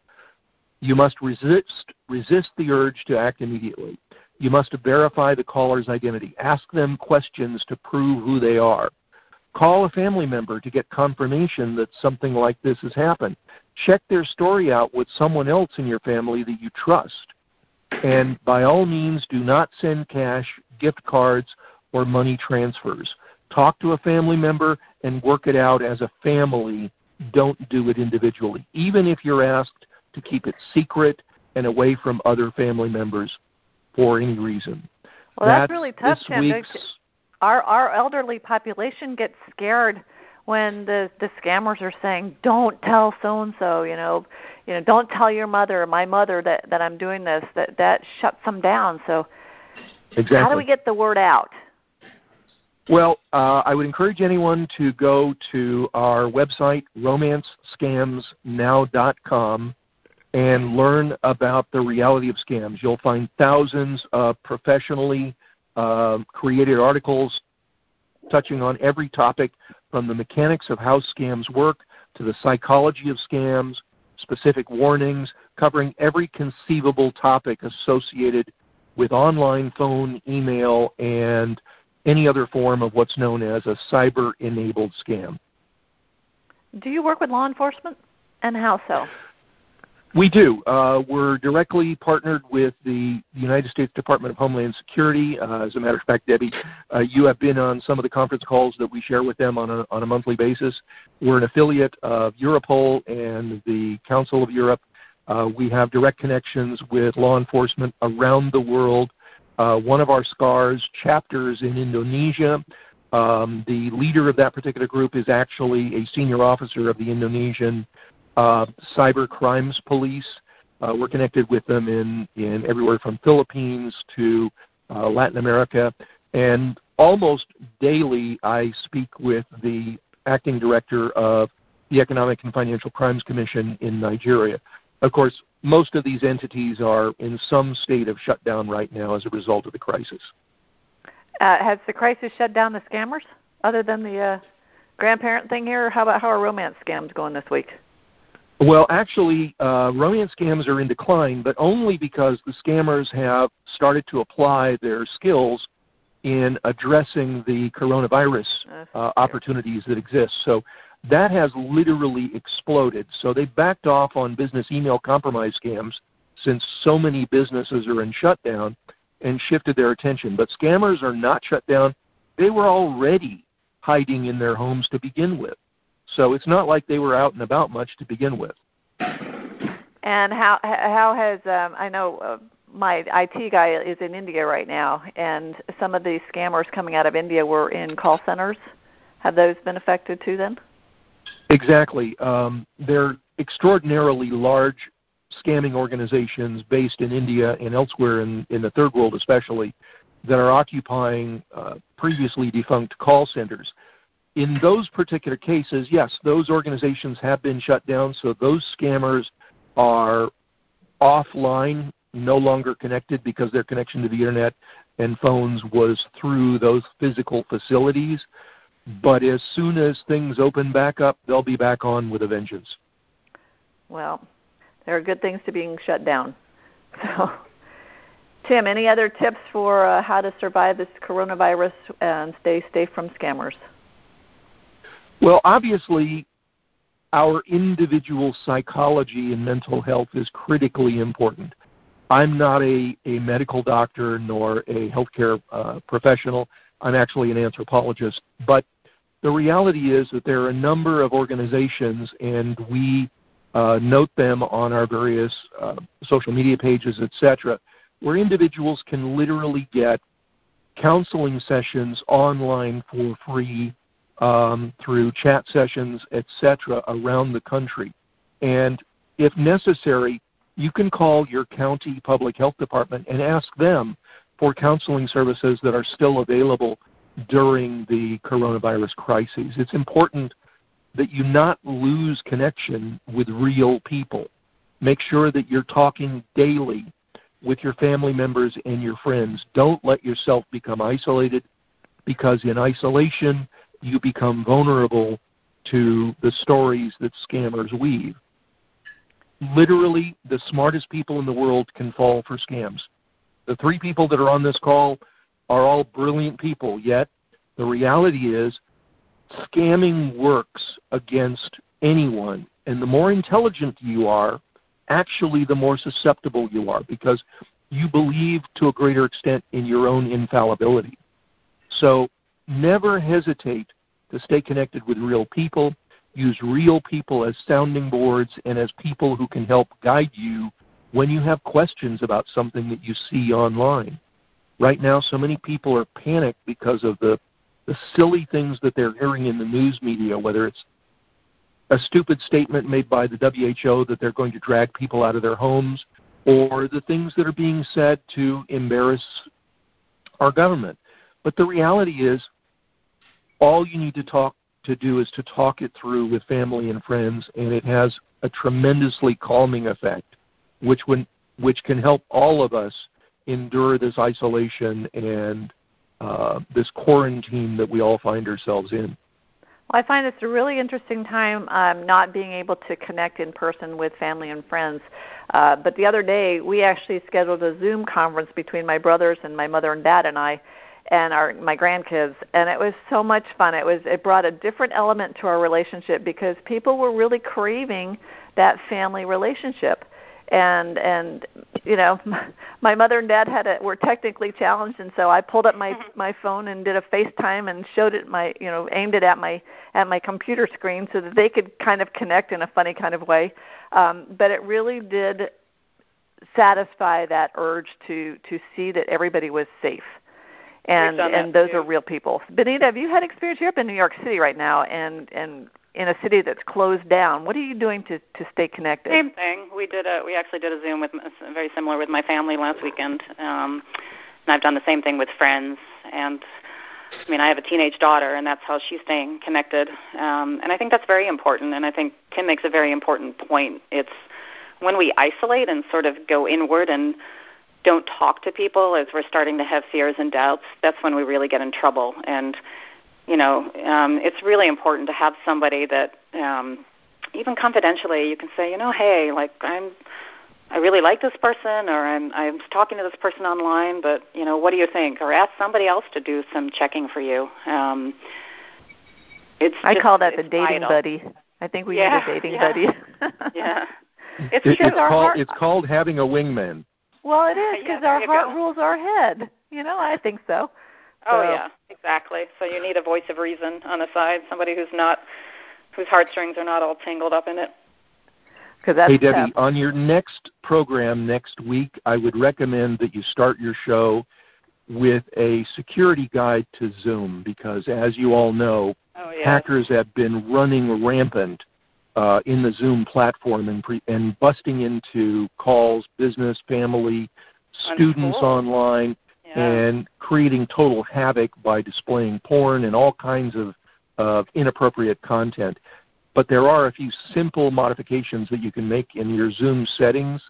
You must resist resist the urge to act immediately. You must verify the caller's identity. Ask them questions to prove who they are. Call a family member to get confirmation that something like this has happened. Check their story out with someone else in your family that you trust. And by all means, do not send cash, gift cards, or money transfers. Talk to a family member and work it out as a family don't do it individually, even if you're asked to keep it secret and away from other family members for any reason. Well, that's, that's really tough, Tim. Our our elderly population gets scared when the the scammers are saying, "Don't tell so and so," you know, you know, don't tell your mother or my mother that that I'm doing this. That that shuts them down. So, exactly. how do we get the word out? Well, uh, I would encourage anyone to go to our website, romancescamsnow.com, and learn about the reality of scams. You'll find thousands of professionally uh, created articles touching on every topic from the mechanics of how scams work to the psychology of scams, specific warnings, covering every conceivable topic associated with online phone, email, and any other form of what's known as a cyber enabled scam. Do you work with law enforcement and how so? We do. Uh, we're directly partnered with the United States Department of Homeland Security. Uh, as a matter of fact, Debbie, uh, you have been on some of the conference calls that we share with them on a, on a monthly basis. We're an affiliate of Europol and the Council of Europe. Uh, we have direct connections with law enforcement around the world uh, one of our SCARS chapters in Indonesia. Um, the leader of that particular group is actually a senior officer of the Indonesian uh, cyber crimes police. Uh, we're connected with them in, in everywhere from Philippines to uh, Latin America. And almost daily, I speak with the acting director of the Economic and Financial Crimes Commission in Nigeria. Of course, most of these entities are in some state of shutdown right now as a result of the crisis. Uh, has the crisis shut down the scammers, other than the uh, grandparent thing here? How about how are romance scams going this week? Well, actually, uh, romance scams are in decline, but only because the scammers have started to apply their skills in addressing the coronavirus uh, opportunities that exist. So that has literally exploded. So they backed off on business email compromise scams since so many businesses are in shutdown and shifted their attention. But scammers are not shut down. They were already hiding in their homes to begin with. So it's not like they were out and about much to begin with. And how how has um, I know uh, my IT guy is in India right now, and some of these scammers coming out of India were in call centers. Have those been affected too? Then Exactly. Um, they're extraordinarily large scamming organizations based in India and elsewhere in, in the third world, especially, that are occupying uh, previously defunct call centers. In those particular cases, yes, those organizations have been shut down, so those scammers are offline, no longer connected because their connection to the internet and phones was through those physical facilities. But as soon as things open back up, they'll be back on with a vengeance. Well, there are good things to being shut down. [LAUGHS] So, Tim, any other tips for uh, how to survive this coronavirus and stay safe from scammers? Well, obviously, our individual psychology and mental health is critically important. I'm not a, a medical doctor nor a healthcare uh, professional. I'm actually an anthropologist. But the reality is that there are a number of organizations, and we uh, note them on our various uh, social media pages, etc., where individuals can literally get counseling sessions online for free um, through chat sessions, etc., around the country. And if necessary, you can call your county public health department and ask them for counseling services that are still available during the coronavirus crises. It's important that you not lose connection with real people. Make sure that you're talking daily with your family members and your friends. Don't let yourself become isolated because in isolation you become vulnerable to the stories that scammers weave. Literally, the smartest people in the world can fall for scams. The three people that are on this call are all brilliant people, yet the reality is scamming works against anyone. And the more intelligent you are, actually the more susceptible you are because you believe to a greater extent in your own infallibility. So never hesitate to stay connected with real people. Use real people as sounding boards and as people who can help guide you when you have questions about something that you see online. Right now, so many people are panicked because of the, the silly things that they're hearing in the news media, whether it's a stupid statement made by the WHO that they're going to drag people out of their homes, or the things that are being said to embarrass our government. But the reality is, all you need to talk to do is to talk it through with family and friends, and it has a tremendously calming effect, which when, which can help all of us endure this isolation and uh, this quarantine that we all find ourselves in. Well, I find it's a really interesting time um, not being able to connect in person with family and friends. Uh, but the other day, we actually scheduled a Zoom conference between my brothers and my mother and dad and I, and our my grandkids, and it was so much fun. It was it brought a different element to our relationship because people were really craving that family relationship and and you know [LAUGHS] my mother and dad had a were technically challenged and so I pulled up my [LAUGHS] my phone and did a FaceTime and showed it my you know aimed it at my at my computer screen so that they could kind of connect in a funny kind of way. Um but it really did satisfy that urge to to see that everybody was safe and and those too. are real people. Benita, have you had experience? You're up in New York City right now, and and in a city that's closed down. What are you doing to to stay connected? Same thing. We did a we actually did a Zoom with very similar with my family last weekend, um, and I've done the same thing with friends. And I mean, I have a teenage daughter, and that's how she's staying connected. Um, and I think that's very important. And I think Tim makes a very important point. It's when we isolate and sort of go inward and don't talk to people as we're starting to have fears and doubts, that's when we really get in trouble. And you know, um, it's really important to have somebody that um, even confidentially you can say, you know, hey, like I'm I really like this person or I'm I'm talking to this person online, but you know, what do you think? Or ask somebody else to do some checking for you. Um it's I just, call that the dating vital. buddy. I think we yeah, need a dating yeah. buddy. [LAUGHS] yeah. It's It- it's called it's called having a wingman. Well, it is [LAUGHS] because there our heart go. rules our head. You know, I think so. Oh So- yeah, exactly. So you need a voice of reason on the side, somebody who's not whose heartstrings are not all tangled up in it. That's hey Debbie, tough. on your next program next week, I would recommend that you start your show with a security guide to Zoom because, as you all know, Oh yeah. hackers have been running rampant uh, in the Zoom platform and, pre- and busting into calls, business, family, students school. online, Yeah. and creating total havoc by displaying porn and all kinds of, of inappropriate content. But there are a few simple modifications that you can make in your Zoom settings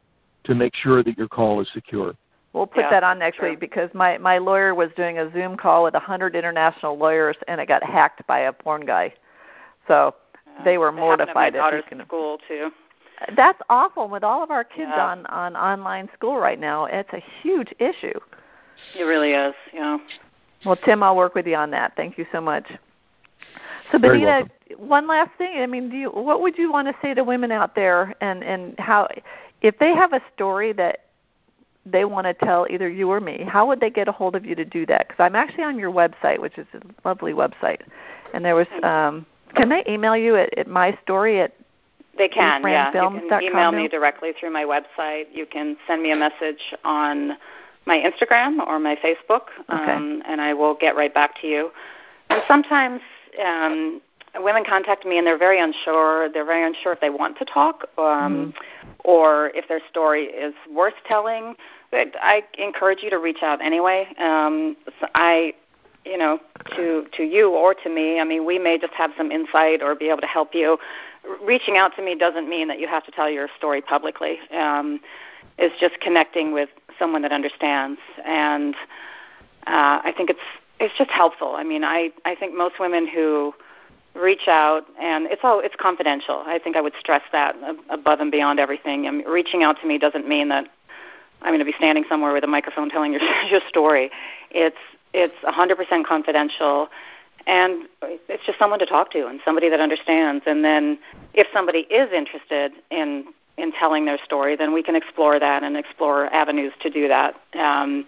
to make sure that your call is secure. We'll put Yeah, that on next true. week because my my lawyer was doing a Zoom call with a hundred international lawyers and it got hacked by a porn guy. So they were It happened at mortified. My if daughter's you can- school too. That's awful. With all of our kids Yeah. on on online school right now, it's a huge issue. It really is. Yeah. Well, Tim, I'll work with you on that. Thank you so much. So, Very Benita, one last thing. I mean, do you, what would you want to say to women out there, and and how, if they have a story that they want to tell either you or me, how would they get a hold of you to do that? Because I'm actually on your website, which is a lovely website, and there was. Um, can they email you at, at my story at They can, yeah. You can email me directly through my website. You can send me a message on my Instagram or my Facebook, Okay. um, and I will get right back to you. And sometimes um, women contact me and they're very unsure. They're very unsure if they want to talk um, or if their story is worth telling. But I encourage you to reach out anyway. Um, I you know, to to you or to me. I mean, we may just have some insight or be able to help you. Reaching out to me doesn't mean that you have to tell your story publicly. Um, it's just connecting with someone that understands, and uh, I think it's it's just helpful. I mean, I I think most women who reach out and it's all it's confidential. I think I would stress that above and beyond everything. I mean, reaching out to me doesn't mean that I'm going to be standing somewhere with a microphone telling your [LAUGHS] your story. It's it's 100% confidential, and it's just someone to talk to and somebody that understands. And then if somebody is interested in in telling their story, then we can explore that and explore avenues to do that. Um,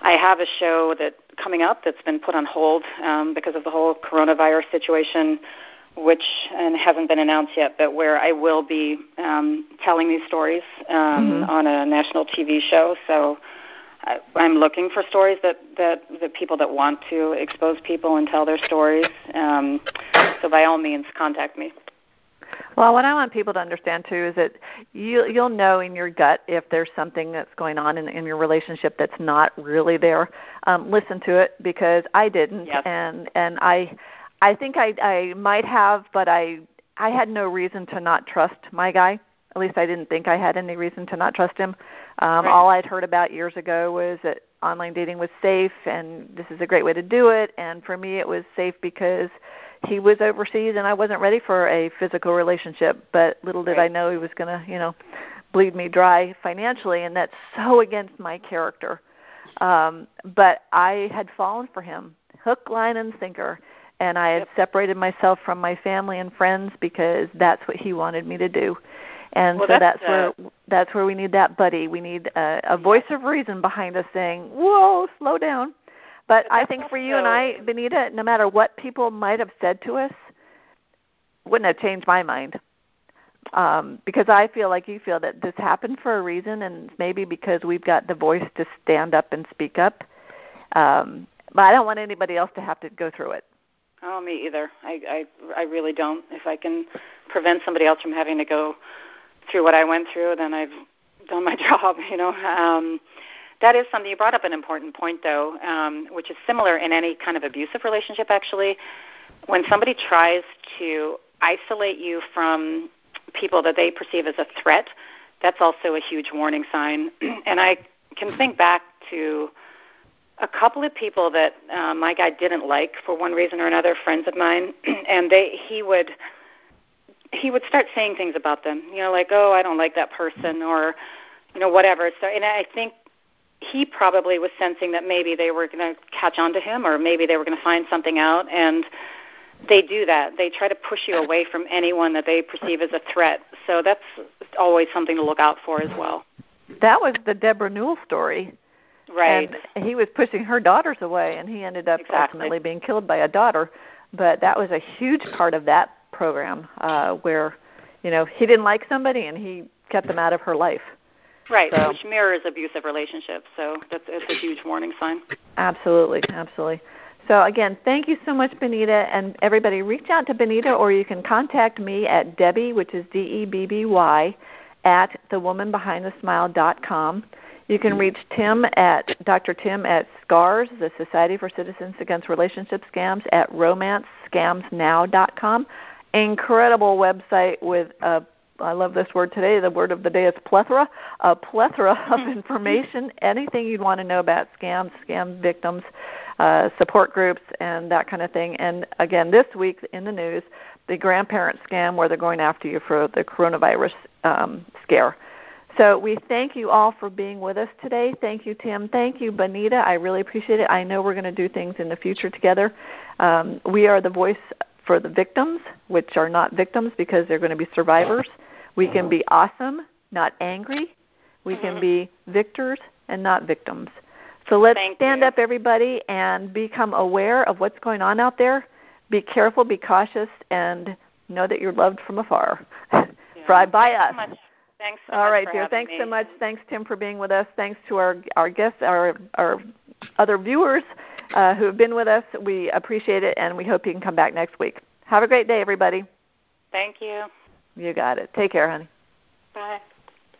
I have a show that coming up that's been put on hold um, because of the whole coronavirus situation, which and hasn't been announced yet, but where I will be um, telling these stories um, Mhm. on a national TV show. So I, I'm looking for stories that that that people that want to expose people and tell their stories. Um, so by all means, contact me. Well, what I want people to understand too is that you you'll know in your gut if there's something that's going on in, in your relationship that's not really there. Um, listen to it because I didn't, Yes. and and I I think I I might have, but I I had no reason to not trust my guy. At least I didn't think I had any reason to not trust him. Um, Right. All I'd heard about years ago was that online dating was safe and this is a great way to do it. And for me, it was safe because he was overseas and I wasn't ready for a physical relationship. But little did I know he was going to, you know, bleed me dry financially, and that's so against my character. Um, but I had fallen for him, hook, line, and sinker. And I had Yep. separated myself from my family and friends because that's what he wanted me to do. And Well, so that's, that's where that's where we need that buddy. We need a, a voice of reason behind us saying, "Whoa, slow down." But But I think for you and I, [LAUGHS] Benita, no matter what people might have said to us, wouldn't have changed my mind. Um, because I feel like you feel that this happened for a reason, and maybe because we've got the voice to stand up and speak up. Um, but I don't want anybody else to have to go through it. Oh, me either. I, I I really don't. If I can prevent somebody else from having to go through what I went through, then I've done my [LAUGHS] job. You know. Um, that is something you brought up an important point though, um, which is similar in any kind of abusive relationship. Actually, when somebody tries to isolate you from people that they perceive as a threat, that's also a huge warning sign. [CLEARS THROAT] and I can think back to a couple of people that uh, my guy didn't like for one reason or another, friends of mine, [CLEARS THROAT] and they he would he would start saying things about them, you know, like, oh, I don't like that person, or you know, whatever. So, and I think he probably was sensing that maybe they were going to catch on to him, or maybe they were going to find something out, and they do that. They try to push you away from anyone that they perceive as a threat. So that's always something to look out for as well. That was the Deborah Newell story. Right. And he was pushing her daughters away, and he ended up Exactly. ultimately being killed by a daughter. But that was a huge part of that program, uh, where you know he didn't like somebody and he kept them out of her life. Right, So- which mirrors abusive relationships. So that's it's a huge warning sign. Absolutely, absolutely. So again, thank you so much, Benita, and everybody reach out to Benita, or you can contact me at Debbie, which is D E B B Y, at thewomanbehindthesmile.com. You can reach Tim at Dr. Tim at SCARS, the Society for Citizens Against Relationship Scams, at romancescamsnow.com. Incredible website with a I love this word today. The word of the day is plethora. A plethora [LAUGHS] of information, anything you'd want to know about scams, scam victims, uh, support groups, and that kind of thing. And again, this week in the news, the grandparent scam where they're going after you for the coronavirus um, scare. So we thank you all for being with us today. Thank you, Tim. Thank you, Bonita. I really appreciate it. I know we're going to do things in the future together. Um, we are the voice for the victims, which are not victims because they're going to be survivors. We can be awesome, not angry. We mm-hmm. can be victors and not victims. So let's Thank stand you. up, everybody, and become aware of what's going on out there. Be careful, be cautious, and know that you're loved from afar. Yeah. by us. So much. Thanks so All right, dear. Thanks me. so much. Thanks, Tim, for being with us. Thanks to our our guests, our our other viewers uh, who have been with us. We appreciate it, and we hope you can come back next week. Have a great day, everybody. Thank you. You got it. Take care, honey. Bye.